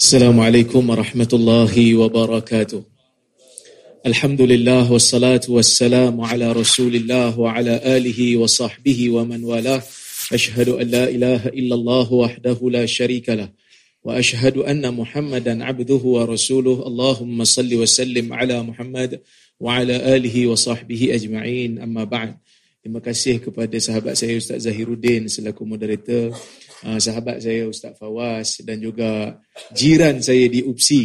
السلام عليكم ورحمة الله وبركاته. الحمد لله والصلاة والسلام على رسول الله وعلى آله وصحبه ومن والاه. أشهد أن لا إله إلا الله وحده لا شريك له. وأشهد أن محمدا عبده ورسوله. اللهم صل وسلم على محمد وعلى آله وصحبه أجمعين. أما بعد Terima kasih kepada sahabat saya Ustaz Zahiruddin selaku moderator, sahabat saya Ustaz Fawaz dan juga jiran saya di UPSI,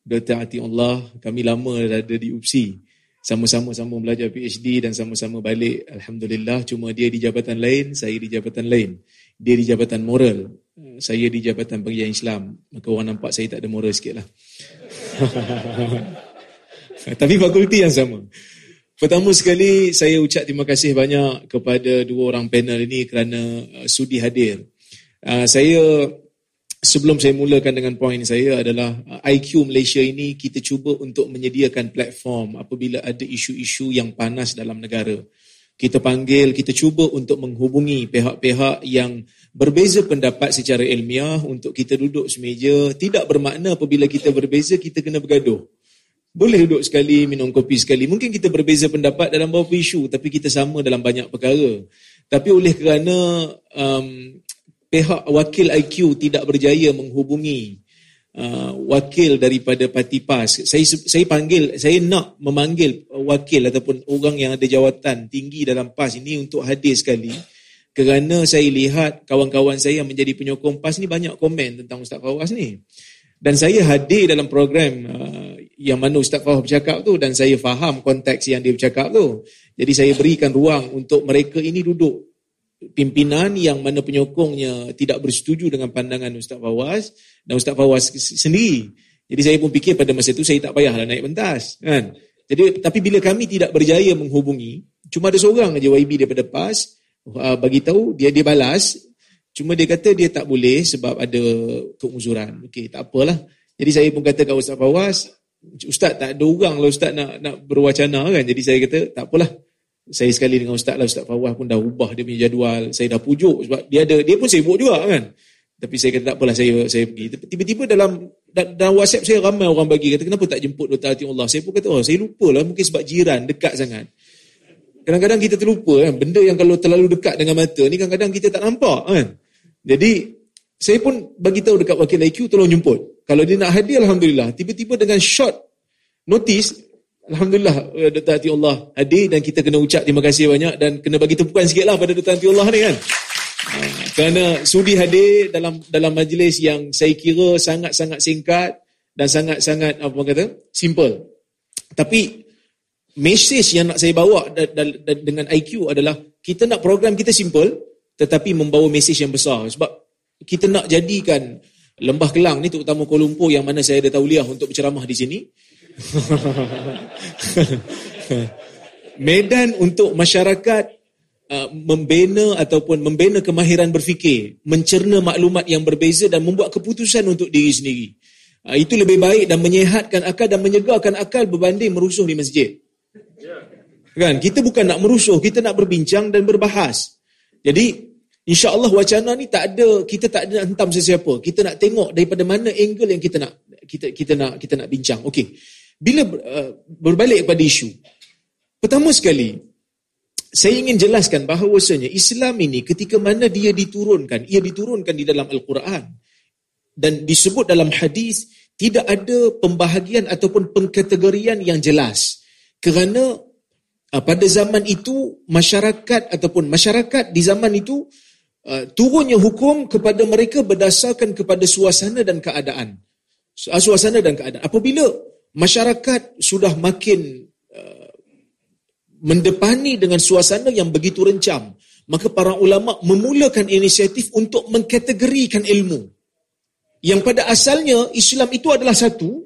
Dr. Allah. Kami lama ada di UPSI. Sama-sama sama belajar PhD dan sama-sama balik Alhamdulillah. Cuma dia di jabatan lain, saya di jabatan lain. Dia di jabatan moral, saya di jabatan pengajian Islam. Maka orang nampak saya tak ada moral sikit lah. Tapi fakulti yang sama. Pertama sekali saya ucap terima kasih banyak kepada dua orang panel ini kerana uh, sudi hadir. Uh, saya sebelum saya mulakan dengan poin saya adalah uh, IQ Malaysia ini kita cuba untuk menyediakan platform apabila ada isu-isu yang panas dalam negara. Kita panggil, kita cuba untuk menghubungi pihak-pihak yang berbeza pendapat secara ilmiah untuk kita duduk semeja. Tidak bermakna apabila kita berbeza kita kena bergaduh. Boleh duduk sekali, minum kopi sekali. Mungkin kita berbeza pendapat dalam beberapa isu, tapi kita sama dalam banyak perkara. Tapi oleh kerana um, pihak wakil IQ tidak berjaya menghubungi uh, wakil daripada parti PAS, saya, saya panggil, saya nak memanggil wakil ataupun orang yang ada jawatan tinggi dalam PAS ini untuk hadir sekali. Kerana saya lihat kawan-kawan saya yang menjadi penyokong PAS ni banyak komen tentang Ustaz Fawaz ni. Dan saya hadir dalam program uh, yang mana Ustaz Faham bercakap tu dan saya faham konteks yang dia bercakap tu. Jadi saya berikan ruang untuk mereka ini duduk pimpinan yang mana penyokongnya tidak bersetuju dengan pandangan Ustaz Fawaz dan Ustaz Fawaz sendiri. Jadi saya pun fikir pada masa itu saya tak payahlah naik pentas. Kan? Jadi tapi bila kami tidak berjaya menghubungi, cuma ada seorang aja YB daripada PAS uh, bagi tahu dia dia balas Cuma dia kata dia tak boleh sebab ada keuzuran. Okey, tak apalah. Jadi saya pun kata kat Ustaz Fawaz, Ustaz tak ada orang lah Ustaz nak, nak berwacana kan. Jadi saya kata tak apalah. Saya sekali dengan Ustaz lah, Ustaz Fawaz pun dah ubah dia punya jadual. Saya dah pujuk sebab dia ada dia pun sibuk juga kan. Tapi saya kata tak apalah saya saya pergi. Tiba-tiba dalam dalam WhatsApp saya ramai orang bagi kata kenapa tak jemput Dr. Allah. Saya pun kata oh saya lupa lah mungkin sebab jiran dekat sangat. Kadang-kadang kita terlupa kan, benda yang kalau terlalu dekat dengan mata ni kadang-kadang kita tak nampak kan. Jadi saya pun bagi tahu dekat wakil IQ tolong jemput. Kalau dia nak hadir alhamdulillah. Tiba-tiba dengan short notice alhamdulillah eh, Dr. Atiullah hadir dan kita kena ucap terima kasih banyak dan kena bagi tepukan sikitlah pada Dr. Atiullah ni kan. Ha, kerana sudi hadir dalam dalam majlis yang saya kira sangat-sangat singkat dan sangat-sangat apa kata simple. Tapi message yang nak saya bawa dengan IQ adalah kita nak program kita simple tetapi membawa mesej yang besar sebab kita nak jadikan Lembah Kelang ni terutama Kuala Lumpur yang mana saya ada tauliah untuk berceramah di sini medan untuk masyarakat uh, membina ataupun membina kemahiran berfikir mencerna maklumat yang berbeza dan membuat keputusan untuk diri sendiri uh, itu lebih baik dan menyehatkan akal dan menyegarkan akal berbanding merusuh di masjid kan kita bukan nak merusuh kita nak berbincang dan berbahas jadi InsyaAllah wacana ni tak ada, kita tak ada nak hentam sesiapa. Kita nak tengok daripada mana angle yang kita nak kita kita nak kita nak bincang. Okey. Bila uh, berbalik kepada isu. Pertama sekali, saya ingin jelaskan bahawasanya Islam ini ketika mana dia diturunkan, ia diturunkan di dalam Al-Quran dan disebut dalam hadis tidak ada pembahagian ataupun pengkategorian yang jelas. Kerana uh, pada zaman itu masyarakat ataupun masyarakat di zaman itu Uh, turunnya hukum kepada mereka berdasarkan kepada suasana dan keadaan. Suasana dan keadaan. Apabila masyarakat sudah makin uh, mendepani dengan suasana yang begitu rencam, maka para ulama memulakan inisiatif untuk mengkategorikan ilmu. Yang pada asalnya Islam itu adalah satu,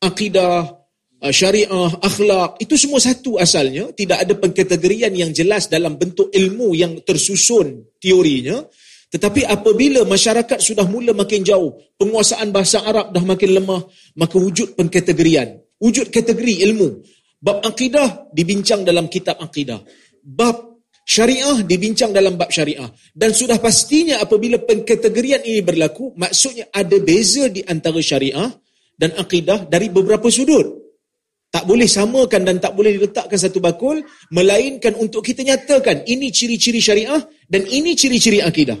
akidah, Ah, syariah, akhlak, itu semua satu asalnya. Tidak ada pengkategorian yang jelas dalam bentuk ilmu yang tersusun teorinya. Tetapi apabila masyarakat sudah mula makin jauh, penguasaan bahasa Arab dah makin lemah, maka wujud pengkategorian. Wujud kategori ilmu. Bab akidah dibincang dalam kitab akidah. Bab Syariah dibincang dalam bab syariah. Dan sudah pastinya apabila pengkategorian ini berlaku, maksudnya ada beza di antara syariah dan akidah dari beberapa sudut. Tak boleh samakan dan tak boleh diletakkan satu bakul, melainkan untuk kita nyatakan ini ciri-ciri syariah dan ini ciri-ciri akidah.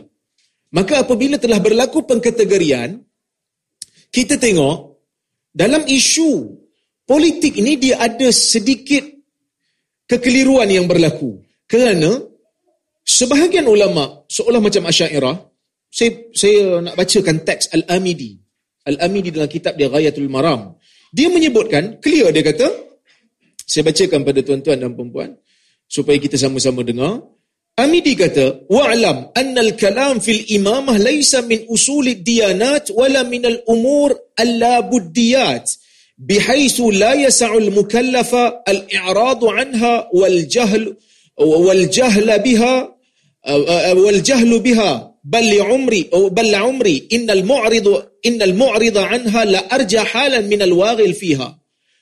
Maka apabila telah berlaku pengkategorian, kita tengok dalam isu politik ini dia ada sedikit kekeliruan yang berlaku. Kerana sebahagian ulama seolah macam Asy'ariyah, saya saya nak bacakan teks Al-Amidi. Al-Amidi dalam kitab dia Ghayatul Maram. Dia menyebutkan, clear dia kata, saya bacakan pada tuan-tuan dan perempuan, supaya kita sama-sama dengar. حميدي kata, واعلم أن الكلام في الإمامة ليس من أصول الديانات ولا من الأمور اللابديات بحيث لا يسع المكلف الإعراض عنها والجهل والجهل بها والجهل بها بل لعمري بل لعمري إن المعرض إن المعرض عنها لأرجى حالا من الواغل فيها.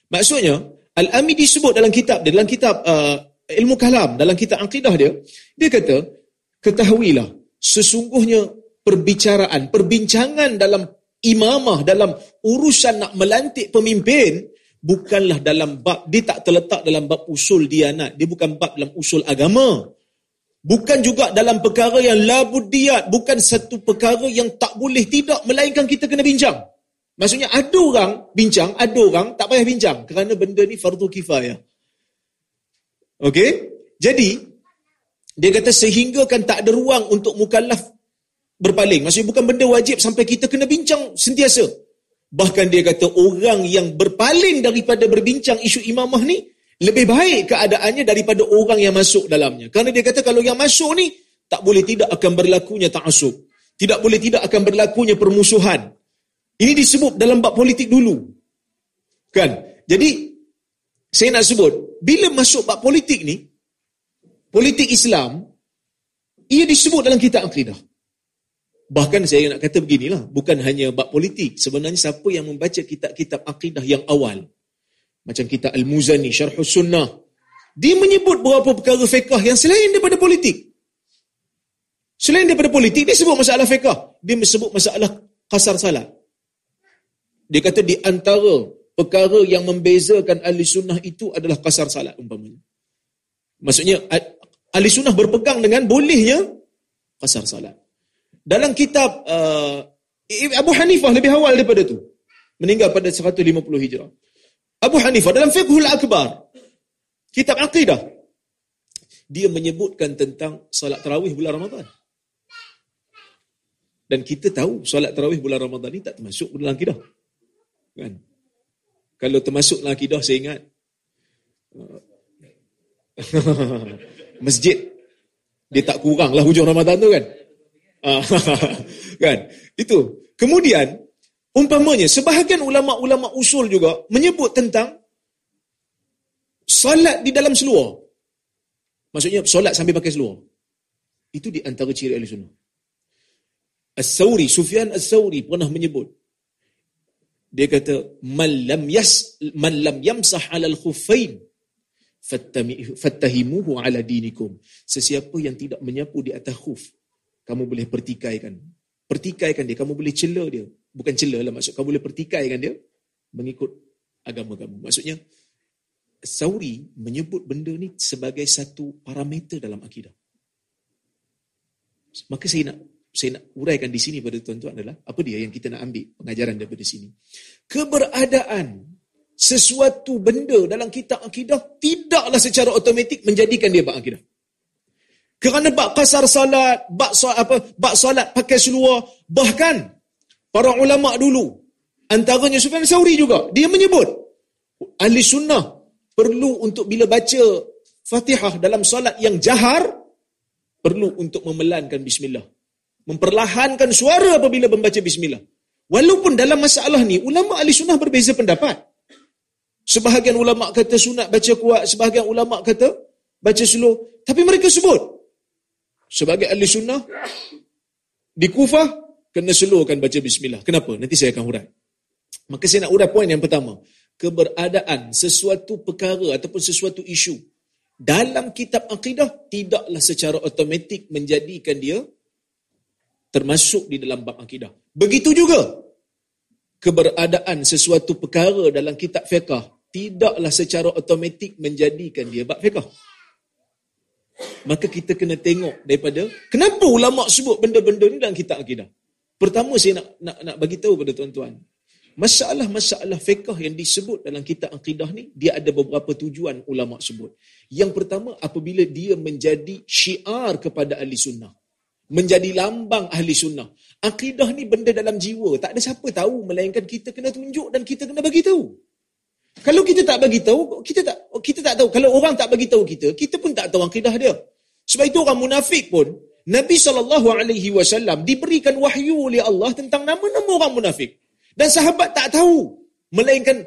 Maksudnya Al-Amidi sebut dalam kitab dalam kitab uh, ilmu kalam dalam kitab akidah dia dia kata ketahuilah sesungguhnya perbicaraan perbincangan dalam imamah dalam urusan nak melantik pemimpin bukanlah dalam bab dia tak terletak dalam bab usul dianat dia bukan bab dalam usul agama Bukan juga dalam perkara yang labudiyat. Bukan satu perkara yang tak boleh tidak. Melainkan kita kena bincang. Maksudnya ada orang bincang, ada orang tak payah bincang. Kerana benda ni fardu kifayah. Okey? Jadi, dia kata sehingga kan tak ada ruang untuk mukallaf berpaling. Maksudnya bukan benda wajib sampai kita kena bincang sentiasa. Bahkan dia kata orang yang berpaling daripada berbincang isu imamah ni, lebih baik keadaannya daripada orang yang masuk dalamnya. Kerana dia kata kalau yang masuk ni, tak boleh tidak akan berlakunya ta'asub. Tidak boleh tidak akan berlakunya permusuhan. Ini disebut dalam bab politik dulu. Kan? Jadi, saya nak sebut, bila masuk bab politik ni, politik Islam, ia disebut dalam kitab akidah. Bahkan saya nak kata beginilah, bukan hanya bab politik. Sebenarnya siapa yang membaca kitab-kitab akidah yang awal, macam kita Al-Muzani, Syarh Sunnah. Dia menyebut beberapa perkara fiqah yang selain daripada politik. Selain daripada politik, dia sebut masalah fiqah. Dia sebut masalah kasar salat. Dia kata di antara perkara yang membezakan ahli sunnah itu adalah kasar salat umpamanya. Maksudnya, ahli sunnah berpegang dengan bolehnya kasar salat. Dalam kitab uh, Abu Hanifah lebih awal daripada tu. Meninggal pada 150 hijrah. Abu Hanifah dalam Fiqhul Akbar, kitab akidah, dia menyebutkan tentang solat tarawih bulan Ramadan. Dan kita tahu solat tarawih bulan Ramadan ni tak termasuk dalam akidah. Kan? Kalau termasuk dalam akidah, saya ingat masjid dia tak kurang lah hujung Ramadan tu kan. kan? Itu. Kemudian Umpamanya, sebahagian ulama-ulama usul juga menyebut tentang solat di dalam seluar. Maksudnya, solat sambil pakai seluar. Itu di antara ciri ahli sunnah. As-Sawri, Sufyan As-Sawri pernah menyebut. Dia kata, Man lam, yas, man lam yamsah alal khuffain, fattahimuhu ala dinikum. Sesiapa yang tidak menyapu di atas khuf, kamu boleh pertikaikan. Pertikaikan dia, kamu boleh cela dia bukan celah lah maksud kau boleh pertikaikan dia mengikut agama kamu. Maksudnya Sauri menyebut benda ni sebagai satu parameter dalam akidah. Maka saya nak saya nak uraikan di sini pada tuan-tuan adalah apa dia yang kita nak ambil pengajaran daripada sini. Keberadaan sesuatu benda dalam kitab akidah tidaklah secara automatik menjadikan dia bab akidah. Kerana bab kasar salat, bab solat apa, bab solat pakai seluar, bahkan para ulama dulu antaranya Sufyan Sauri juga dia menyebut ahli sunnah perlu untuk bila baca Fatihah dalam solat yang jahar perlu untuk memelankan bismillah memperlahankan suara apabila membaca bismillah walaupun dalam masalah ni ulama ahli sunnah berbeza pendapat sebahagian ulama kata sunat baca kuat sebahagian ulama kata baca slow tapi mereka sebut sebagai ahli sunnah di Kufah kena slowkan baca bismillah. Kenapa? Nanti saya akan hurai. Maka saya nak urai poin yang pertama. Keberadaan sesuatu perkara ataupun sesuatu isu dalam kitab akidah tidaklah secara automatik menjadikan dia termasuk di dalam bab akidah. Begitu juga keberadaan sesuatu perkara dalam kitab fiqh tidaklah secara automatik menjadikan dia bab fiqh. Maka kita kena tengok daripada kenapa ulama sebut benda-benda ni dalam kitab akidah. Pertama saya nak nak nak bagi tahu pada tuan-tuan. Masalah-masalah fiqh yang disebut dalam kitab akidah ni dia ada beberapa tujuan ulama sebut. Yang pertama apabila dia menjadi syiar kepada ahli sunnah. Menjadi lambang ahli sunnah. Akidah ni benda dalam jiwa. Tak ada siapa tahu melainkan kita kena tunjuk dan kita kena bagi tahu. Kalau kita tak bagi tahu, kita tak kita tak tahu. Kalau orang tak bagi tahu kita, kita pun tak tahu akidah dia. Sebab itu orang munafik pun Nabi SAW diberikan wahyu oleh Allah tentang nama-nama orang munafik. Dan sahabat tak tahu. Melainkan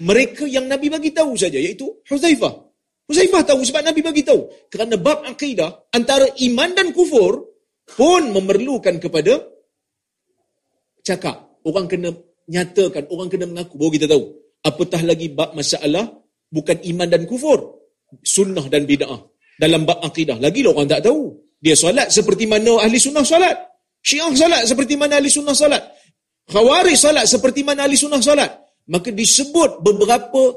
mereka yang Nabi bagi tahu saja, iaitu Huzaifah. Huzaifah tahu sebab Nabi bagi tahu. Kerana bab akidah antara iman dan kufur pun memerlukan kepada cakap. Orang kena nyatakan, orang kena mengaku. Baru kita tahu. Apatah lagi bab masalah bukan iman dan kufur. Sunnah dan bid'ah. Dalam bab akidah. Lagi lah orang tak tahu. Dia solat seperti mana ahli sunnah solat. Syiah solat seperti mana ahli sunnah solat. Khawarij solat seperti mana ahli sunnah solat. Maka disebut beberapa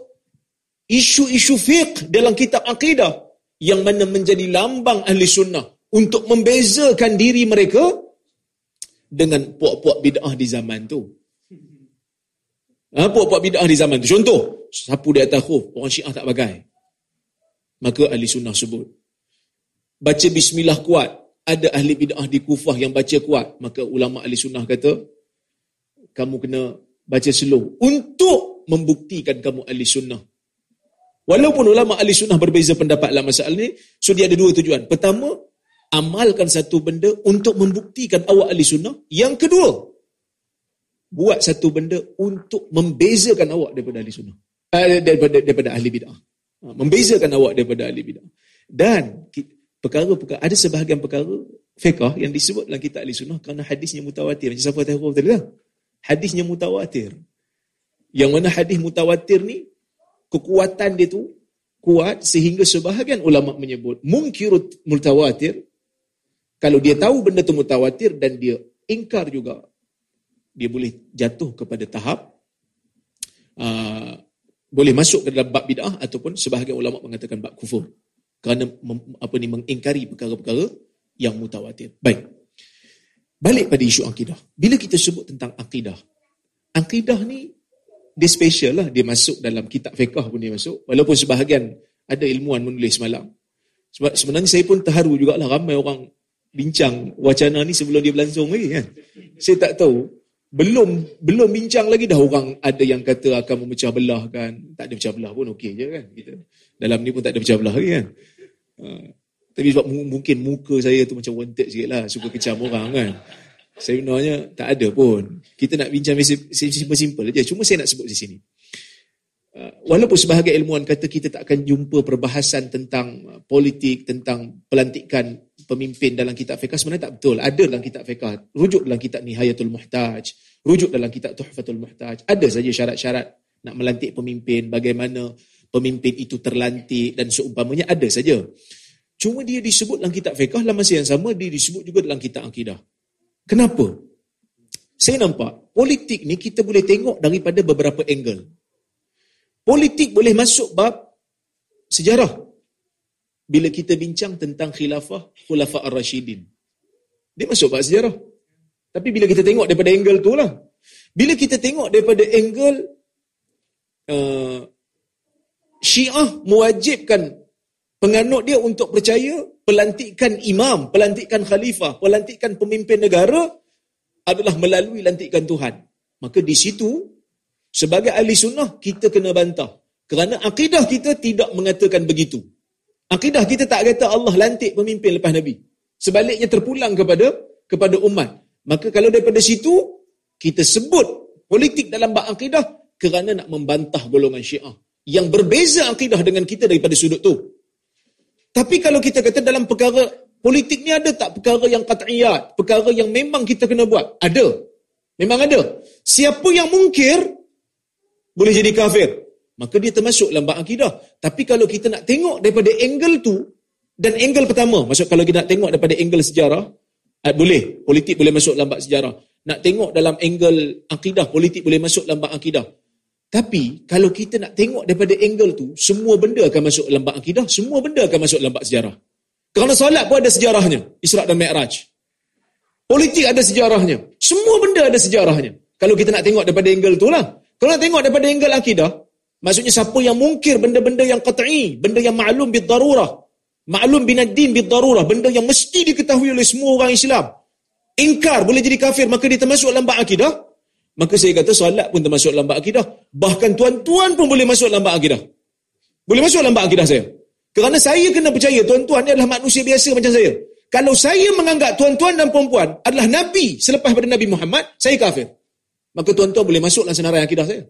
isu-isu fiqh dalam kitab akidah yang mana menjadi lambang ahli sunnah untuk membezakan diri mereka dengan puak-puak bid'ah di zaman tu. Ha, puak-puak bid'ah di zaman tu. Contoh, sapu di atas khuf, orang syiah tak pakai. Maka ahli sunnah sebut, baca bismillah kuat. Ada ahli bid'ah di Kufah yang baca kuat. Maka ulama ahli sunnah kata, kamu kena baca slow. Untuk membuktikan kamu ahli sunnah. Walaupun ulama ahli sunnah berbeza pendapat dalam masalah ini, so dia ada dua tujuan. Pertama, amalkan satu benda untuk membuktikan awak ahli sunnah. Yang kedua, buat satu benda untuk membezakan awak daripada ahli sunnah. Uh, daripada, daripada ahli bid'ah. Ha, membezakan awak daripada ahli bid'ah. Dan perkara-perkara ada sebahagian perkara fiqh yang disebut dalam kitab ahli sunnah kerana hadisnya mutawatir macam siapa tahu tadi lah hadisnya mutawatir yang mana hadis mutawatir ni kekuatan dia tu kuat sehingga sebahagian ulama menyebut mungkirut mutawatir kalau dia tahu benda tu mutawatir dan dia ingkar juga dia boleh jatuh kepada tahap uh, boleh masuk ke dalam bab bid'ah ataupun sebahagian ulama mengatakan bab kufur kerana apa ni mengingkari perkara-perkara yang mutawatir. Baik. Balik pada isu akidah. Bila kita sebut tentang akidah, akidah ni dia special lah. Dia masuk dalam kitab fiqah pun dia masuk. Walaupun sebahagian ada ilmuwan menulis semalam. Sebab sebenarnya saya pun terharu jugalah ramai orang bincang wacana ni sebelum dia berlangsung lagi kan. Saya tak tahu. Belum belum bincang lagi dah orang ada yang kata akan memecah belah kan. Tak ada pecah belah pun okey je kan. Kita. Dalam ni pun tak ada pecah belah lagi kan. Ha. Tapi sebab mungkin muka saya tu macam wanted sikit lah. Suka kecam orang kan. Sebenarnya tak ada pun. Kita nak bincang simple-simple je. Cuma saya nak sebut di sini. Ha. Walaupun sebahagian ilmuwan kata kita tak akan jumpa perbahasan tentang uh, politik, tentang pelantikan pemimpin dalam kitab fiqah, sebenarnya tak betul. Ada dalam kitab fiqah. Rujuk dalam kitab Nihayatul Muhtaj. Rujuk dalam kitab Tuhfatul Muhtaj. Ada saja syarat-syarat nak melantik pemimpin, bagaimana pemimpin itu terlantik dan seumpamanya ada saja. Cuma dia disebut dalam kitab fiqh dalam masa yang sama dia disebut juga dalam kitab akidah. Kenapa? Saya nampak politik ni kita boleh tengok daripada beberapa angle. Politik boleh masuk bab sejarah. Bila kita bincang tentang khilafah khulafah ar-rasyidin. Dia masuk bab sejarah. Tapi bila kita tengok daripada angle tu lah. Bila kita tengok daripada angle uh, Syiah mewajibkan penganut dia untuk percaya pelantikan imam, pelantikan khalifah, pelantikan pemimpin negara adalah melalui lantikan Tuhan. Maka di situ, sebagai ahli sunnah, kita kena bantah. Kerana akidah kita tidak mengatakan begitu. Akidah kita tak kata Allah lantik pemimpin lepas Nabi. Sebaliknya terpulang kepada kepada umat. Maka kalau daripada situ, kita sebut politik dalam bak akidah kerana nak membantah golongan syiah yang berbeza akidah dengan kita daripada sudut tu. Tapi kalau kita kata dalam perkara politik ni ada tak perkara yang qat'iyat, perkara yang memang kita kena buat? Ada. Memang ada. Siapa yang mungkir boleh jadi kafir. Maka dia termasuk dalam bab akidah. Tapi kalau kita nak tengok daripada angle tu, dan angle pertama, maksud kalau kita nak tengok daripada angle sejarah, eh, boleh, politik boleh masuk dalam bab sejarah. Nak tengok dalam angle akidah, politik boleh masuk dalam bab akidah. Tapi kalau kita nak tengok daripada angle tu, semua benda akan masuk dalam bab akidah, semua benda akan masuk dalam bab sejarah. Kerana solat pun ada sejarahnya, Isra' dan Mi'raj. Politik ada sejarahnya. Semua benda ada sejarahnya. Kalau kita nak tengok daripada angle tu lah. Kalau nak tengok daripada angle akidah, maksudnya siapa yang mungkir benda-benda yang qat'i, benda yang ma'lum bid darurah, ma'lum bin ad-din bid darurah, benda yang mesti diketahui oleh semua orang Islam. Ingkar boleh jadi kafir, maka dia termasuk dalam bab akidah. Maka saya kata solat pun termasuk dalam bab akidah. Bahkan tuan-tuan pun boleh masuk dalam bab akidah. Boleh masuk dalam bab akidah saya. Kerana saya kena percaya tuan-tuan ni adalah manusia biasa macam saya. Kalau saya menganggap tuan-tuan dan perempuan adalah Nabi selepas pada Nabi Muhammad, saya kafir maka tuan-tuan boleh masuk dalam senarai akidah saya.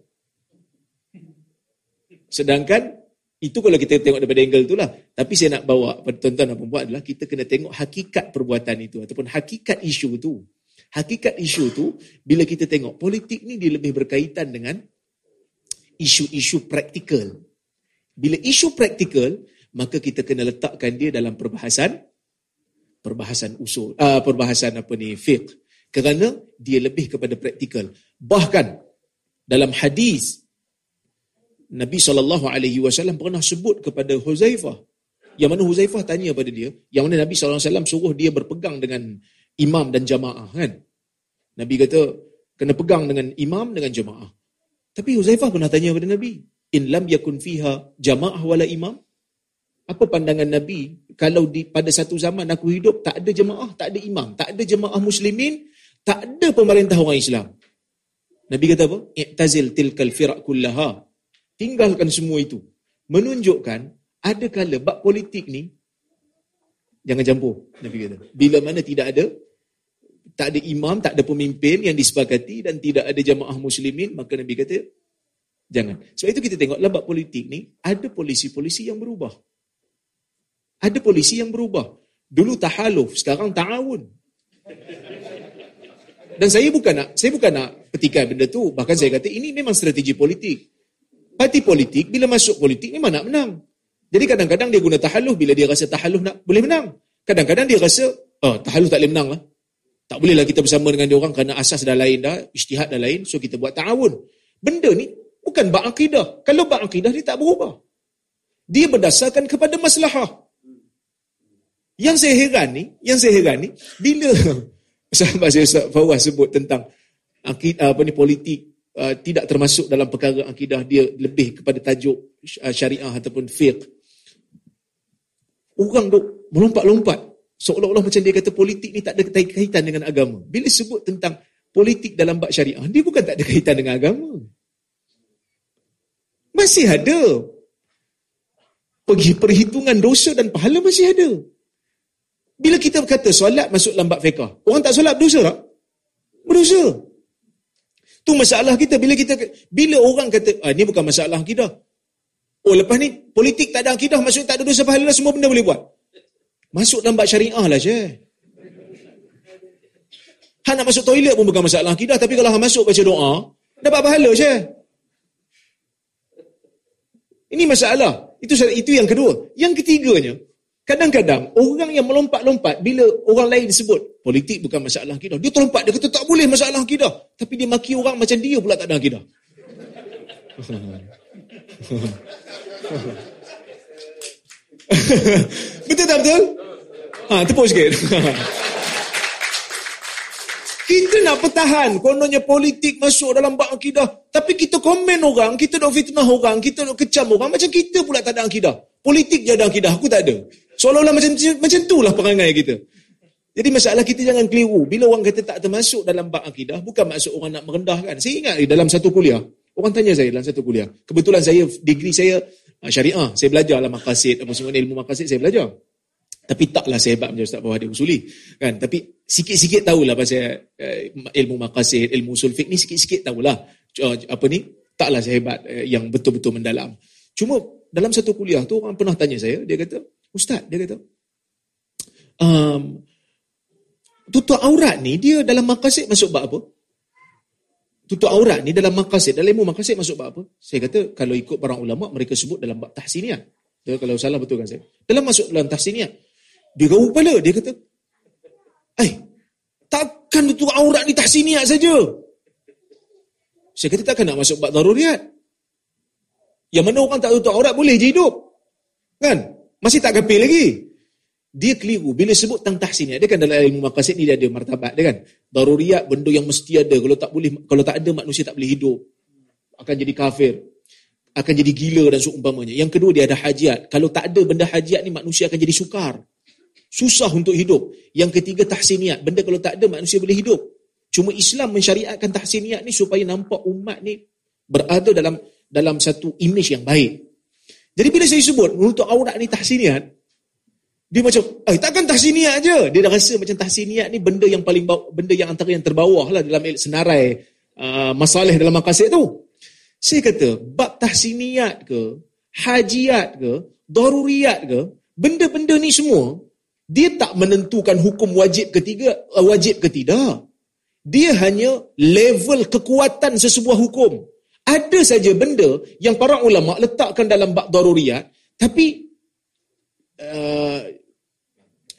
Sedangkan itu kalau kita tengok daripada angle itulah. Tapi saya nak bawa pada tuan-tuan dan perempuan adalah kita kena tengok hakikat perbuatan itu ataupun hakikat isu itu. Hakikat isu itu bila kita tengok politik ni dia lebih berkaitan dengan isu-isu praktikal. Bila isu praktikal maka kita kena letakkan dia dalam perbahasan perbahasan usul uh, perbahasan apa ni fiqh kerana dia lebih kepada praktikal. Bahkan dalam hadis Nabi sallallahu alaihi wasallam pernah sebut kepada Huzaifah yang mana Huzaifah tanya pada dia, yang mana Nabi sallallahu alaihi wasallam suruh dia berpegang dengan imam dan jamaah kan. Nabi kata kena pegang dengan imam dengan jamaah. Tapi Huzaifah pernah tanya kepada Nabi, in lam yakun fiha jamaah wala imam? Apa pandangan Nabi kalau di pada satu zaman aku hidup tak ada jemaah, tak ada imam, tak ada jemaah muslimin, tak ada pemerintah orang Islam. Nabi kata apa? I'tazil tilkal firaq kullaha. Tinggalkan semua itu. Menunjukkan ada kala bab politik ni jangan campur. Nabi kata. Bila mana tidak ada tak ada imam, tak ada pemimpin yang disepakati dan tidak ada jamaah muslimin, maka Nabi kata jangan. Sebab itu kita tengok bab politik ni ada polisi-polisi yang berubah. Ada polisi yang berubah. Dulu tahaluf, sekarang ta'awun. Dan saya bukan nak saya bukan nak petikai benda tu. Bahkan saya kata ini memang strategi politik. Parti politik bila masuk politik memang nak menang. Jadi kadang-kadang dia guna tahalluh bila dia rasa tahalluh nak boleh menang. Kadang-kadang dia rasa oh, tahalluh tak boleh menang lah. Tak bolehlah kita bersama dengan dia orang kerana asas dah lain dah, ijtihad dah lain, so kita buat ta'awun. Benda ni bukan bak akidah. Kalau bak akidah dia tak berubah. Dia berdasarkan kepada maslahah. Yang saya heran ni, yang saya heran ni, bila sahabat saya Ustaz Fawaz sebut tentang akidah apa ni politik uh, tidak termasuk dalam perkara akidah dia lebih kepada tajuk uh, syariah ataupun fiqh. Orang duk melompat-lompat seolah-olah macam dia kata politik ni tak ada kaitan dengan agama. Bila sebut tentang politik dalam bab syariah, dia bukan tak ada kaitan dengan agama. Masih ada. Pergi perhitungan dosa dan pahala masih ada. Bila kita kata solat masuk lambat fiqah, orang tak solat berdosa tak? Berdosa. Tu masalah kita bila kita bila orang kata ah ni bukan masalah akidah. Oh lepas ni politik tak ada akidah maksudnya tak ada dosa pahala semua benda boleh buat. Masuk dalam bab syariah lah je. Han nak masuk toilet pun bukan masalah akidah tapi kalau han masuk baca doa dapat pahala je. Ini masalah. Itu itu yang kedua. Yang ketiganya, Kadang-kadang orang yang melompat-lompat bila orang lain disebut politik bukan masalah akidah. Dia terlompat, dia kata tak boleh masalah akidah. Tapi dia maki orang macam dia pula tak ada akidah. betul tak betul? Ha, tepuk sikit. kita nak pertahan kononnya politik masuk dalam bak akidah. Tapi kita komen orang, kita nak fitnah orang, kita nak kecam orang. Macam kita pula tak ada akidah. Politik je ada akidah, aku tak ada. Seolah-olah macam macam itulah perangai kita. Jadi masalah kita jangan keliru. Bila orang kata tak termasuk dalam bab akidah, bukan maksud orang nak merendahkan. Saya ingat dalam satu kuliah, orang tanya saya dalam satu kuliah. Kebetulan saya, degree saya ah, syariah. Saya belajar lah makasid, apa semua ilmu makasid saya belajar. Tapi taklah saya hebat macam Ustaz Bahadir Usuli. Kan? Tapi sikit-sikit tahulah pasal uh, ilmu makasid, ilmu usul fiqh ni sikit-sikit tahulah. Uh, apa ni? Taklah saya hebat uh, yang betul-betul mendalam. Cuma dalam satu kuliah tu orang pernah tanya saya, dia kata, Ustaz, dia kata, um, tutup aurat ni, dia dalam makasid masuk bab apa? tutup aurat ni dalam maqasid. Dalam ilmu maqasid masuk bab apa? Saya kata kalau ikut para ulama mereka sebut dalam bab tahsiniat. Dia kalau salah betul kan saya? Dalam masuk dalam tahsiniat. Dia gaul kepala, dia kata, "Eh, takkan tutup aurat ni tahsiniat saja?" Saya kata takkan nak masuk bab daruriat. Yang mana orang tak tutup aurat boleh je hidup. Kan? Masih tak kepil lagi. Dia keliru. Bila sebut tentang tahsin, dia kan dalam ilmu maqasid ni dia ada martabat. Dia kan? Daruriyat, benda yang mesti ada. Kalau tak boleh, kalau tak ada, manusia tak boleh hidup. Akan jadi kafir. Akan jadi gila dan seumpamanya. Yang kedua, dia ada hajiat. Kalau tak ada benda hajiat ni, manusia akan jadi sukar. Susah untuk hidup. Yang ketiga, tahsiniat. Benda kalau tak ada, manusia boleh hidup. Cuma Islam mensyariatkan tahsiniat ni supaya nampak umat ni berada dalam dalam satu image yang baik. Jadi bila saya sebut untuk aurat ni tahsiniat, dia macam, eh takkan tahsiniat je. Dia dah rasa macam tahsiniat ni benda yang paling bawah, benda yang antara yang terbawah lah dalam senarai uh, masalah dalam makasid tu. Saya kata, bab tahsiniat ke, hajiat ke, daruriyat ke, benda-benda ni semua, dia tak menentukan hukum wajib ketiga, uh, wajib ke tidak. Dia hanya level kekuatan sesebuah hukum. Ada saja benda yang para ulama letakkan dalam bab daruriyat, tapi uh,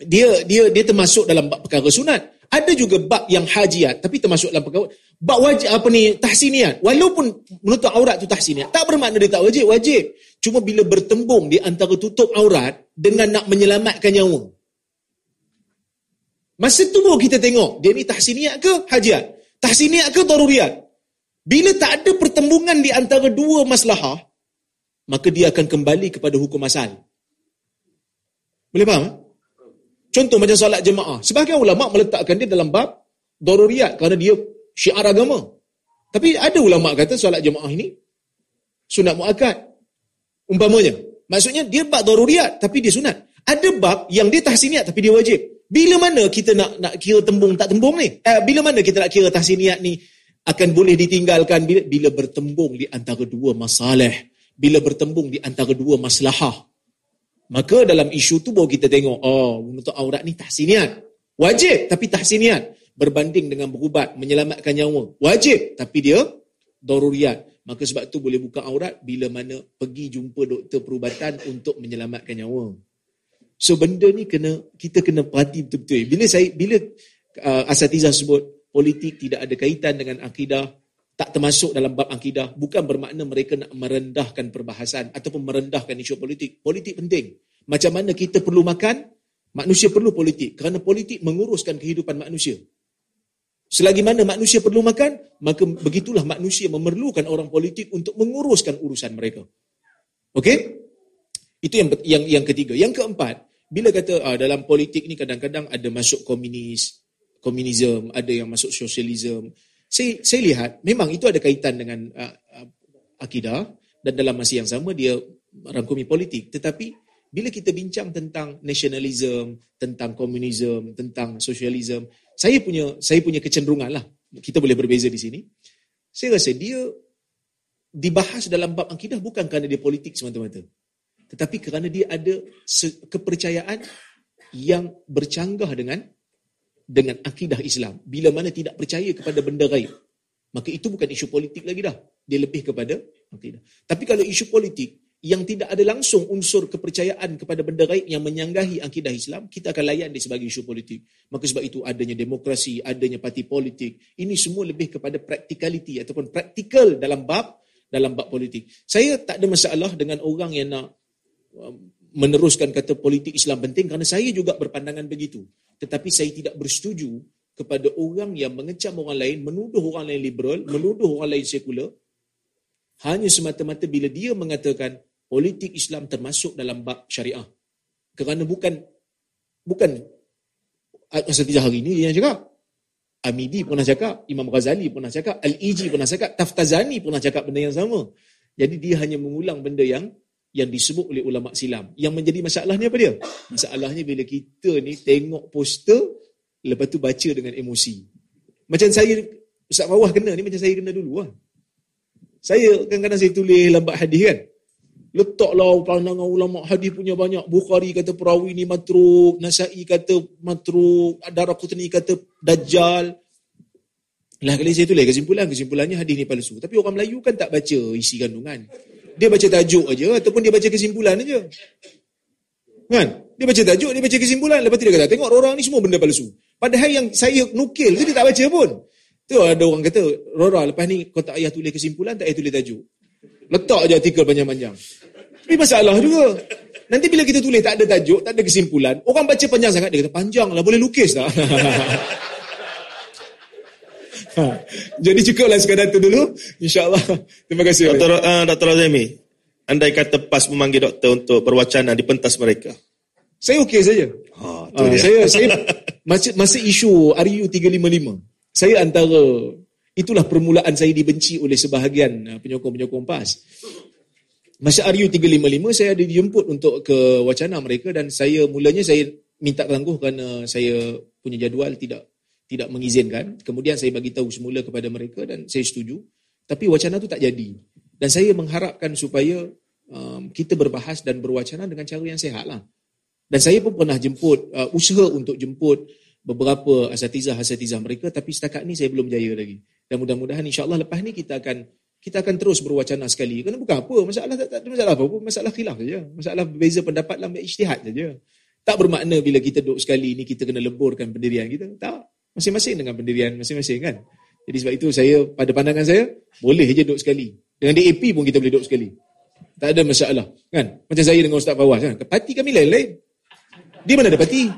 dia dia dia termasuk dalam bab perkara sunat. Ada juga bab yang hajiat tapi termasuk dalam perkara bab wajib apa ni tahsiniat. Walaupun menutup aurat tu tahsiniat, tak bermakna dia tak wajib, wajib. Cuma bila bertembung di antara tutup aurat dengan nak menyelamatkan nyawa. Masa tu baru kita tengok, dia ni tahsiniat ke hajiat? Tahsiniat ke daruriat? Bila tak ada pertembungan di antara dua maslahah, maka dia akan kembali kepada hukum asal. Boleh faham? Eh? Contoh macam solat jemaah. Sebahagian ulama meletakkan dia dalam bab daruriyat kerana dia syiar agama. Tapi ada ulama kata solat jemaah ini sunat muakkad. Umpamanya. Maksudnya dia bab daruriyat tapi dia sunat. Ada bab yang dia tahsiniat tapi dia wajib. Bila mana kita nak nak kira tembung tak tembung ni? Eh, bila mana kita nak kira tahsiniat ni akan boleh ditinggalkan bila, bila bertembung di antara dua masalah. Bila bertembung di antara dua maslahah. Maka dalam isu tu baru kita tengok, oh, untuk aurat ni tahsiniat. Wajib tapi tahsiniat. Berbanding dengan berubat, menyelamatkan nyawa. Wajib tapi dia daruriat. Maka sebab tu boleh buka aurat bila mana pergi jumpa doktor perubatan untuk menyelamatkan nyawa. So benda ni kena kita kena perhati betul-betul. Bila saya bila uh, asatiza sebut politik tidak ada kaitan dengan akidah, tak termasuk dalam bab akidah bukan bermakna mereka nak merendahkan perbahasan ataupun merendahkan isu politik. Politik penting. Macam mana kita perlu makan, manusia perlu politik kerana politik menguruskan kehidupan manusia. Selagi mana manusia perlu makan, maka begitulah manusia memerlukan orang politik untuk menguruskan urusan mereka. Okey? Itu yang yang yang ketiga. Yang keempat, bila kata ah, dalam politik ni kadang-kadang ada masuk komunis, komunisme, ada yang masuk sosialisme, saya, saya lihat memang itu ada kaitan dengan uh, uh, akidah dan dalam masa yang sama dia rangkumi politik. Tetapi bila kita bincang tentang nasionalisme, tentang komunisme, tentang sosialisme, saya punya saya punya kecenderungan lah. Kita boleh berbeza di sini. Saya rasa dia dibahas dalam bab akidah bukan kerana dia politik semata-mata. Tetapi kerana dia ada kepercayaan yang bercanggah dengan dengan akidah Islam. Bila mana tidak percaya kepada benda gaib. Maka itu bukan isu politik lagi dah. Dia lebih kepada akidah. Tapi kalau isu politik yang tidak ada langsung unsur kepercayaan kepada benda gaib yang menyanggahi akidah Islam, kita akan layan dia sebagai isu politik. Maka sebab itu adanya demokrasi, adanya parti politik. Ini semua lebih kepada practicality ataupun practical dalam bab dalam bab politik. Saya tak ada masalah dengan orang yang nak um, meneruskan kata politik Islam penting kerana saya juga berpandangan begitu. Tetapi saya tidak bersetuju kepada orang yang mengecam orang lain, menuduh orang lain liberal, menuduh orang lain sekular, hanya semata-mata bila dia mengatakan politik Islam termasuk dalam bab syariah. Kerana bukan bukan Asatijah hari ini yang cakap. Amidi pernah cakap, Imam Ghazali pernah cakap, Al-Iji pernah cakap, Taftazani pernah cakap benda yang sama. Jadi dia hanya mengulang benda yang yang disebut oleh ulama silam. Yang menjadi masalahnya apa dia? Masalahnya bila kita ni tengok poster lepas tu baca dengan emosi. Macam saya Ustaz Fawah kena ni macam saya kena dulu lah. Saya kadang-kadang saya tulis lambat hadis kan. Letaklah pandangan ulama hadis punya banyak. Bukhari kata perawi ni matruk, Nasai kata matruk, Daraqutni kata dajjal. Lah kali saya tulis kesimpulan, kesimpulannya hadis ni palsu. Tapi orang Melayu kan tak baca isi kandungan. Dia baca tajuk aja ataupun dia baca kesimpulan aja. Kan? Dia baca tajuk, dia baca kesimpulan. Lepas tu dia kata, tengok orang ni semua benda palsu. Padahal yang saya nukil tu dia tak baca pun. Tu ada orang kata, Rora lepas ni kau tak payah tulis kesimpulan, tak payah tulis tajuk. Letak aja artikel panjang-panjang. Tapi masalah juga. Nanti bila kita tulis tak ada tajuk, tak ada kesimpulan, orang baca panjang sangat, dia kata panjang lah, boleh lukis tak? ha. Jadi cukuplah sekadar itu dulu. InsyaAllah. Terima kasih. Dr. Uh, Dr. Azami, andai kata PAS memanggil doktor untuk berwacana di pentas mereka. Saya okey saja. Ha, uh, saya saya masa, masa isu RU 355, saya antara itulah permulaan saya dibenci oleh sebahagian uh, penyokong-penyokong PAS. Masa RU 355 saya ada dijemput untuk ke wacana mereka dan saya mulanya saya minta tangguh kerana saya punya jadual tidak tidak mengizinkan. Kemudian saya bagi tahu semula kepada mereka dan saya setuju. Tapi wacana itu tak jadi. Dan saya mengharapkan supaya um, kita berbahas dan berwacana dengan cara yang sehat lah. Dan saya pun pernah jemput, uh, usaha untuk jemput beberapa asatizah-asatizah mereka tapi setakat ni saya belum jaya lagi. Dan mudah-mudahan insyaAllah lepas ni kita akan kita akan terus berwacana sekali. Kerana bukan apa, masalah tak, tak ada masalah apa, masalah khilaf saja. Masalah berbeza pendapat dalam ijtihad saja. Tak bermakna bila kita duduk sekali ni kita kena leburkan pendirian kita. Tak. Masing-masing dengan pendirian masing-masing kan. Jadi sebab itu saya, pada pandangan saya, boleh je duduk sekali. Dengan DAP pun kita boleh duduk sekali. Tak ada masalah. Kan? Macam saya dengan Ustaz Fawaz. Kan? Parti kami lain-lain. Di mana ada parti?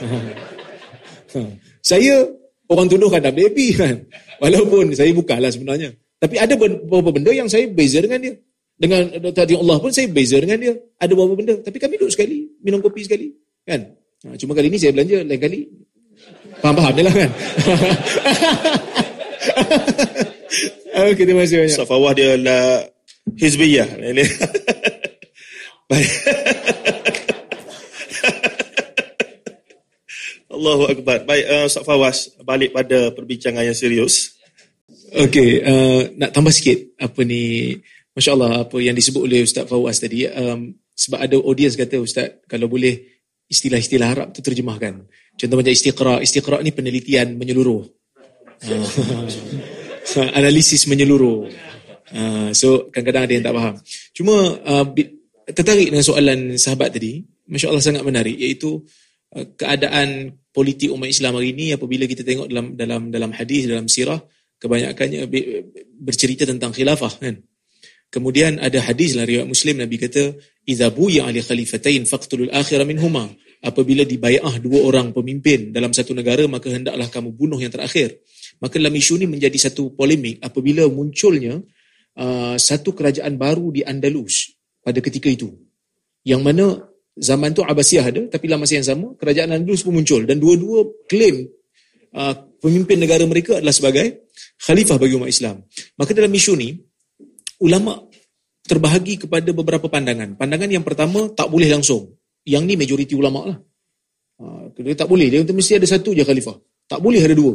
saya orang tuduhkan DAP kan. Walaupun saya bukanlah sebenarnya. Tapi ada beberapa benda yang saya beza dengan dia. Dengan tadi Allah pun saya beza dengan dia. Ada beberapa benda. Tapi kami duduk sekali. Minum kopi sekali. Kan? Ha, cuma kali ni saya belanja. Lain kali. Faham-faham je lah kan? okay, terima kasih banyak. Safawah dia lah Hizbiyah. Baik. Allahu Akbar. Baik, uh, Ustaz Fawaz, balik pada perbincangan yang serius. Okey, uh, nak tambah sikit apa ni, Masya Allah apa yang disebut oleh Ustaz Fawaz tadi. Um, sebab ada audiens kata Ustaz, kalau boleh istilah-istilah Arab tu terjemahkan. Contoh macam istiqra. Istiqra ni penelitian menyeluruh. Uh, analisis menyeluruh. Uh, so kadang-kadang ada yang tak faham. Cuma uh, tertarik dengan soalan sahabat tadi. Masya Allah sangat menarik. Iaitu uh, keadaan politik umat Islam hari ini apabila kita tengok dalam dalam dalam hadis dalam sirah kebanyakannya bercerita tentang khilafah kan. Kemudian ada hadis dalam riwayat Muslim Nabi kata idza buya ali khalifatain faqtulul akhir minhuma apabila dibayah dua orang pemimpin dalam satu negara maka hendaklah kamu bunuh yang terakhir. Maka dalam isu ini menjadi satu polemik apabila munculnya uh, satu kerajaan baru di Andalus pada ketika itu. Yang mana zaman tu Abbasiyah ada tapi dalam masa yang sama kerajaan Andalus pun muncul dan dua-dua klaim uh, pemimpin negara mereka adalah sebagai khalifah bagi umat Islam. Maka dalam isu ni ulama terbahagi kepada beberapa pandangan. Pandangan yang pertama tak boleh langsung. Yang ni majoriti ulama lah. Ha, dia tak boleh. Dia mesti ada satu je khalifah. Tak boleh ada dua.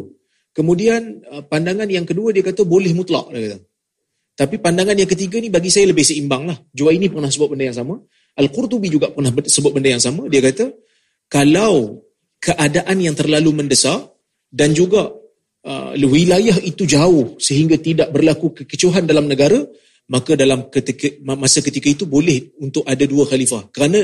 Kemudian uh, pandangan yang kedua dia kata boleh mutlak. Dia kata. Tapi pandangan yang ketiga ni bagi saya lebih seimbang lah. Jua ini pernah sebut benda yang sama. Al-Qurtubi juga pernah sebut benda yang sama. Dia kata, kalau keadaan yang terlalu mendesak dan juga uh, wilayah itu jauh sehingga tidak berlaku kekecohan dalam negara, maka dalam ketika, masa ketika itu boleh untuk ada dua khalifah. Kerana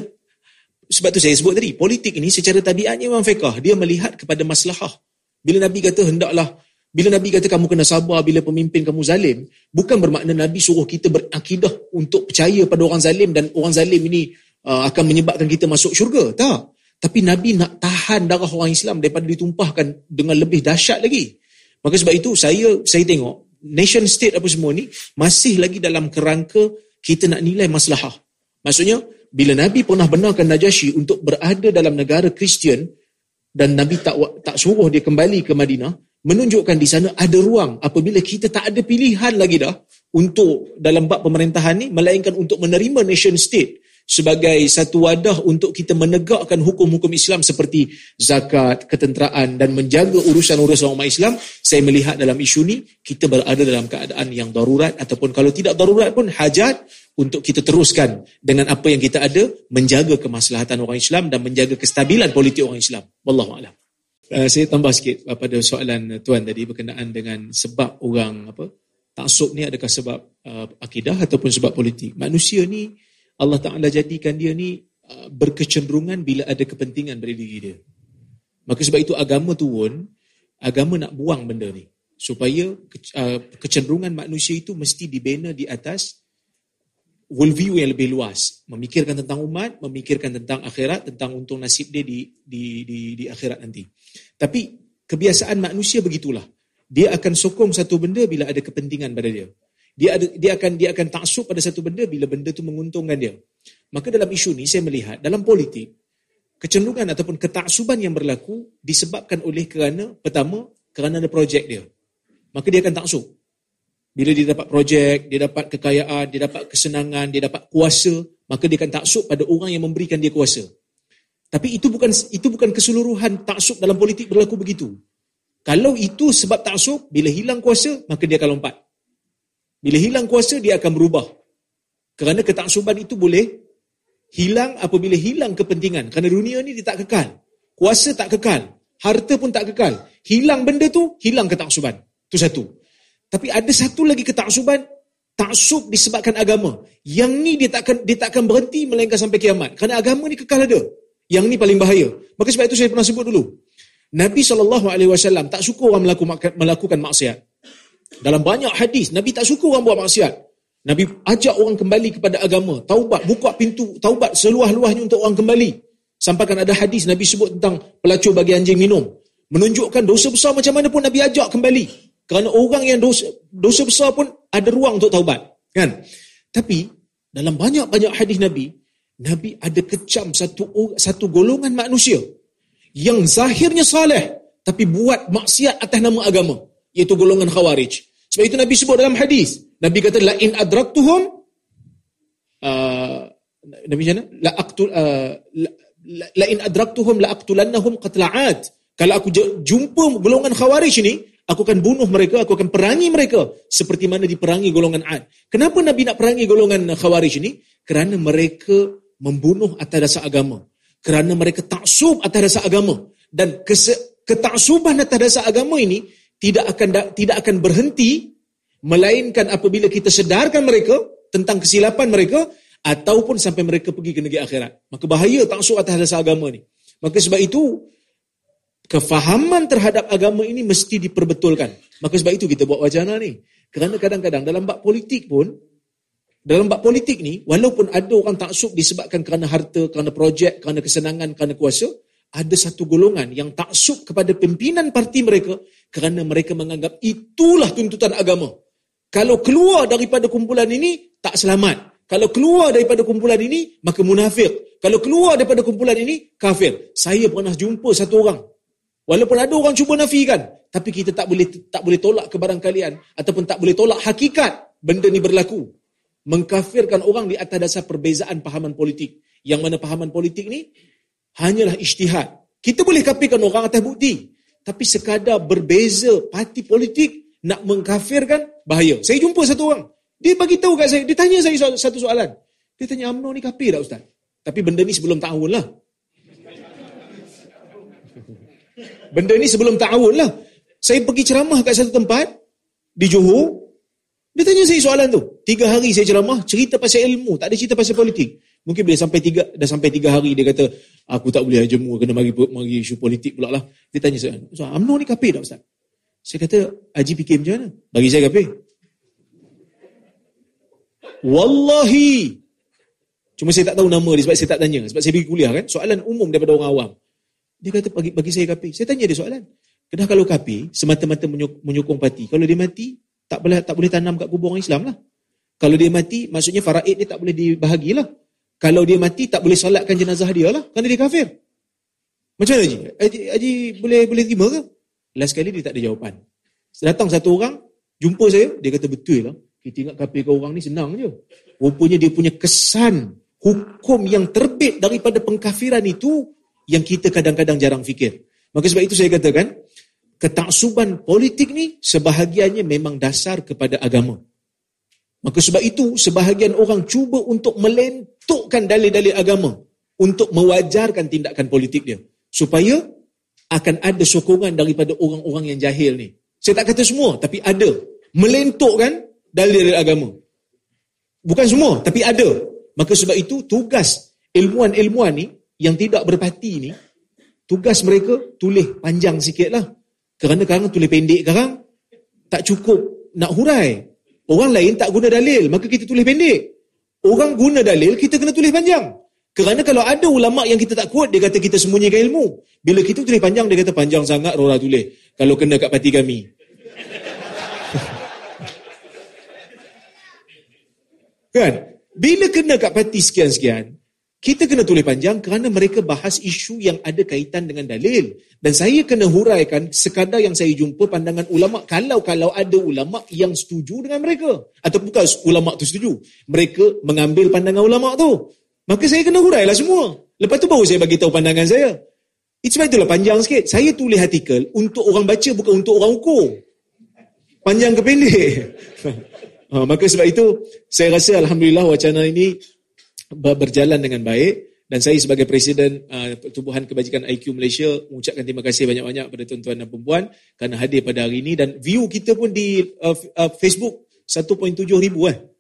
sebab tu saya sebut tadi, politik ini secara tabiatnya memang fiqah. Dia melihat kepada maslahah. Bila Nabi kata hendaklah, bila Nabi kata kamu kena sabar bila pemimpin kamu zalim, bukan bermakna Nabi suruh kita berakidah untuk percaya pada orang zalim dan orang zalim ini uh, akan menyebabkan kita masuk syurga. Tak. Tapi Nabi nak tahan darah orang Islam daripada ditumpahkan dengan lebih dahsyat lagi. Maka sebab itu saya saya tengok nation state apa semua ni masih lagi dalam kerangka kita nak nilai maslahah. Maksudnya bila Nabi pernah benarkan Najasyi untuk berada dalam negara Kristian dan Nabi tak tak suruh dia kembali ke Madinah, menunjukkan di sana ada ruang apabila kita tak ada pilihan lagi dah untuk dalam bab pemerintahan ni melainkan untuk menerima nation state sebagai satu wadah untuk kita menegakkan hukum-hukum Islam seperti zakat, ketenteraan dan menjaga urusan-urusan umat Islam, saya melihat dalam isu ni kita berada dalam keadaan yang darurat ataupun kalau tidak darurat pun hajat untuk kita teruskan dengan apa yang kita ada menjaga kemaslahatan orang Islam dan menjaga kestabilan politik orang Islam. Wallahu a'lam. Uh, saya tambah sikit uh, pada soalan tuan tadi berkenaan dengan sebab orang apa taksub ni adakah sebab uh, akidah ataupun sebab politik. Manusia ni Allah Taala jadikan dia ni uh, berkecenderungan bila ada kepentingan pada diri dia. Maka sebab itu agama turun, agama nak buang benda ni supaya uh, kecenderungan manusia itu mesti dibina di atas worldview yang lebih luas, memikirkan tentang umat, memikirkan tentang akhirat, tentang untung nasib dia di di di di akhirat nanti. Tapi kebiasaan manusia begitulah. Dia akan sokong satu benda bila ada kepentingan pada dia. Dia ada, dia akan dia akan taksub pada satu benda bila benda itu menguntungkan dia. Maka dalam isu ni saya melihat dalam politik kecenderungan ataupun ketaksuban yang berlaku disebabkan oleh kerana pertama kerana ada projek dia. Maka dia akan taksub. Bila dia dapat projek, dia dapat kekayaan, dia dapat kesenangan, dia dapat kuasa, maka dia akan taksub pada orang yang memberikan dia kuasa. Tapi itu bukan itu bukan keseluruhan taksub dalam politik berlaku begitu. Kalau itu sebab taksub, bila hilang kuasa, maka dia akan lompat. Bila hilang kuasa, dia akan berubah. Kerana ketaksuban itu boleh hilang apabila hilang kepentingan. Kerana dunia ni dia tak kekal. Kuasa tak kekal. Harta pun tak kekal. Hilang benda tu, hilang ketaksuban. Itu satu. Tapi ada satu lagi ketaksuban, taksub disebabkan agama. Yang ni dia takkan dia takkan berhenti melainkan sampai kiamat. Kerana agama ni kekal ada. Yang ni paling bahaya. Maka sebab itu saya pernah sebut dulu. Nabi SAW tak suka orang melakukan, melakukan maksiat. Dalam banyak hadis, Nabi tak suka orang buat maksiat. Nabi ajak orang kembali kepada agama. Taubat, buka pintu taubat seluah-luahnya untuk orang kembali. Sampaikan ada hadis Nabi sebut tentang pelacur bagi anjing minum. Menunjukkan dosa besar macam mana pun Nabi ajak kembali. Kerana orang yang dosa, dosa besar pun ada ruang untuk taubat. Kan? Tapi dalam banyak-banyak hadis Nabi, Nabi ada kecam satu satu golongan manusia yang zahirnya saleh tapi buat maksiat atas nama agama, iaitu golongan khawarij. Sebab itu Nabi sebut dalam hadis, Nabi kata la in adraktuhum uh, Nabi mana? La aqtul uh, la, la in adraktuhum la aqtulannahum qatla'at. Kalau aku jumpa golongan khawarij ni, Aku akan bunuh mereka, aku akan perangi mereka seperti mana diperangi golongan Ad. Kenapa Nabi nak perangi golongan Khawarij ini? Kerana mereka membunuh atas dasar agama. Kerana mereka taksub atas dasar agama. Dan ketaksuban atas dasar agama ini tidak akan tidak akan berhenti melainkan apabila kita sedarkan mereka tentang kesilapan mereka ataupun sampai mereka pergi ke negeri akhirat. Maka bahaya taksub atas dasar agama ini. Maka sebab itu kefahaman terhadap agama ini mesti diperbetulkan. Maka sebab itu kita buat wacana ni. Kerana kadang-kadang dalam bab politik pun, dalam bab politik ni, walaupun ada orang taksub disebabkan kerana harta, kerana projek, kerana kesenangan, kerana kuasa, ada satu golongan yang taksub kepada pimpinan parti mereka kerana mereka menganggap itulah tuntutan agama. Kalau keluar daripada kumpulan ini, tak selamat. Kalau keluar daripada kumpulan ini, maka munafik. Kalau keluar daripada kumpulan ini, kafir. Saya pernah jumpa satu orang Walaupun ada orang cuba nafikan, tapi kita tak boleh tak boleh tolak kebarang kalian ataupun tak boleh tolak hakikat benda ni berlaku. Mengkafirkan orang di atas dasar perbezaan pahaman politik. Yang mana pahaman politik ni hanyalah ijtihad. Kita boleh kafirkan orang atas bukti. Tapi sekadar berbeza parti politik nak mengkafirkan bahaya. Saya jumpa satu orang. Dia bagi tahu kat saya, dia tanya saya satu soalan. Dia tanya UMNO ni kafir tak ustaz? Tapi benda ni sebelum tahun lah. Benda ni sebelum ta'awun lah. Saya pergi ceramah kat satu tempat, di Johor, dia tanya saya soalan tu. Tiga hari saya ceramah, cerita pasal ilmu, tak ada cerita pasal politik. Mungkin boleh sampai tiga, dah sampai tiga hari, dia kata, aku tak boleh jemu, kena mari, mari isu politik pula lah. Dia tanya saya, so, UMNO ni kapir tak Ustaz? Saya kata, Haji fikir macam mana? Bagi saya kapir. Wallahi. Cuma saya tak tahu nama dia sebab saya tak tanya. Sebab saya pergi kuliah kan. Soalan umum daripada orang awam. Dia kata bagi, bagi saya kapi. Saya tanya dia soalan. Kenapa kalau kapi semata-mata menyokong parti? Kalau dia mati, tak boleh tak boleh tanam kat kubur orang Islam lah. Kalau dia mati, maksudnya faraid dia tak boleh dibahagilah. Kalau dia mati, tak boleh solatkan jenazah dia lah. Kerana dia kafir. Macam mana Haji? Haji, Haji boleh boleh terima ke? Last kali dia tak ada jawapan. Datang satu orang, jumpa saya, dia kata betul lah. Kita ingat kafir ke orang ni senang je. Rupanya dia punya kesan hukum yang terbit daripada pengkafiran itu yang kita kadang-kadang jarang fikir. Maka sebab itu saya katakan, ketaksuban politik ni sebahagiannya memang dasar kepada agama. Maka sebab itu sebahagian orang cuba untuk melentukkan dalil-dalil agama untuk mewajarkan tindakan politik dia. Supaya akan ada sokongan daripada orang-orang yang jahil ni. Saya tak kata semua, tapi ada. Melentukkan dalil agama. Bukan semua, tapi ada. Maka sebab itu tugas ilmuan-ilmuan ni yang tidak berpati ni, tugas mereka tulis panjang sikit lah. Kerana kadang tulis pendek sekarang, tak cukup nak hurai. Orang lain tak guna dalil, maka kita tulis pendek. Orang guna dalil, kita kena tulis panjang. Kerana kalau ada ulama yang kita tak kuat, dia kata kita sembunyikan ilmu. Bila kita tulis panjang, dia kata panjang sangat, Rora tulis. Kalau kena kat parti kami. kan? Bila kena kat parti sekian-sekian, kita kena tulis panjang kerana mereka bahas isu yang ada kaitan dengan dalil. Dan saya kena huraikan sekadar yang saya jumpa pandangan ulama kalau-kalau ada ulama yang setuju dengan mereka. Atau bukan ulama tu setuju. Mereka mengambil pandangan ulama tu. Maka saya kena hurailah semua. Lepas tu baru saya bagi tahu pandangan saya. Itu sebab itulah panjang sikit. Saya tulis artikel untuk orang baca bukan untuk orang ukur. Panjang ke pendek. ha, maka sebab itu saya rasa Alhamdulillah wacana ini berjalan dengan baik. Dan saya sebagai Presiden uh, Pertubuhan Kebajikan IQ Malaysia mengucapkan terima kasih banyak-banyak kepada tuan-tuan dan perempuan kerana hadir pada hari ini. Dan view kita pun di uh, uh, Facebook 1.7 ribu eh.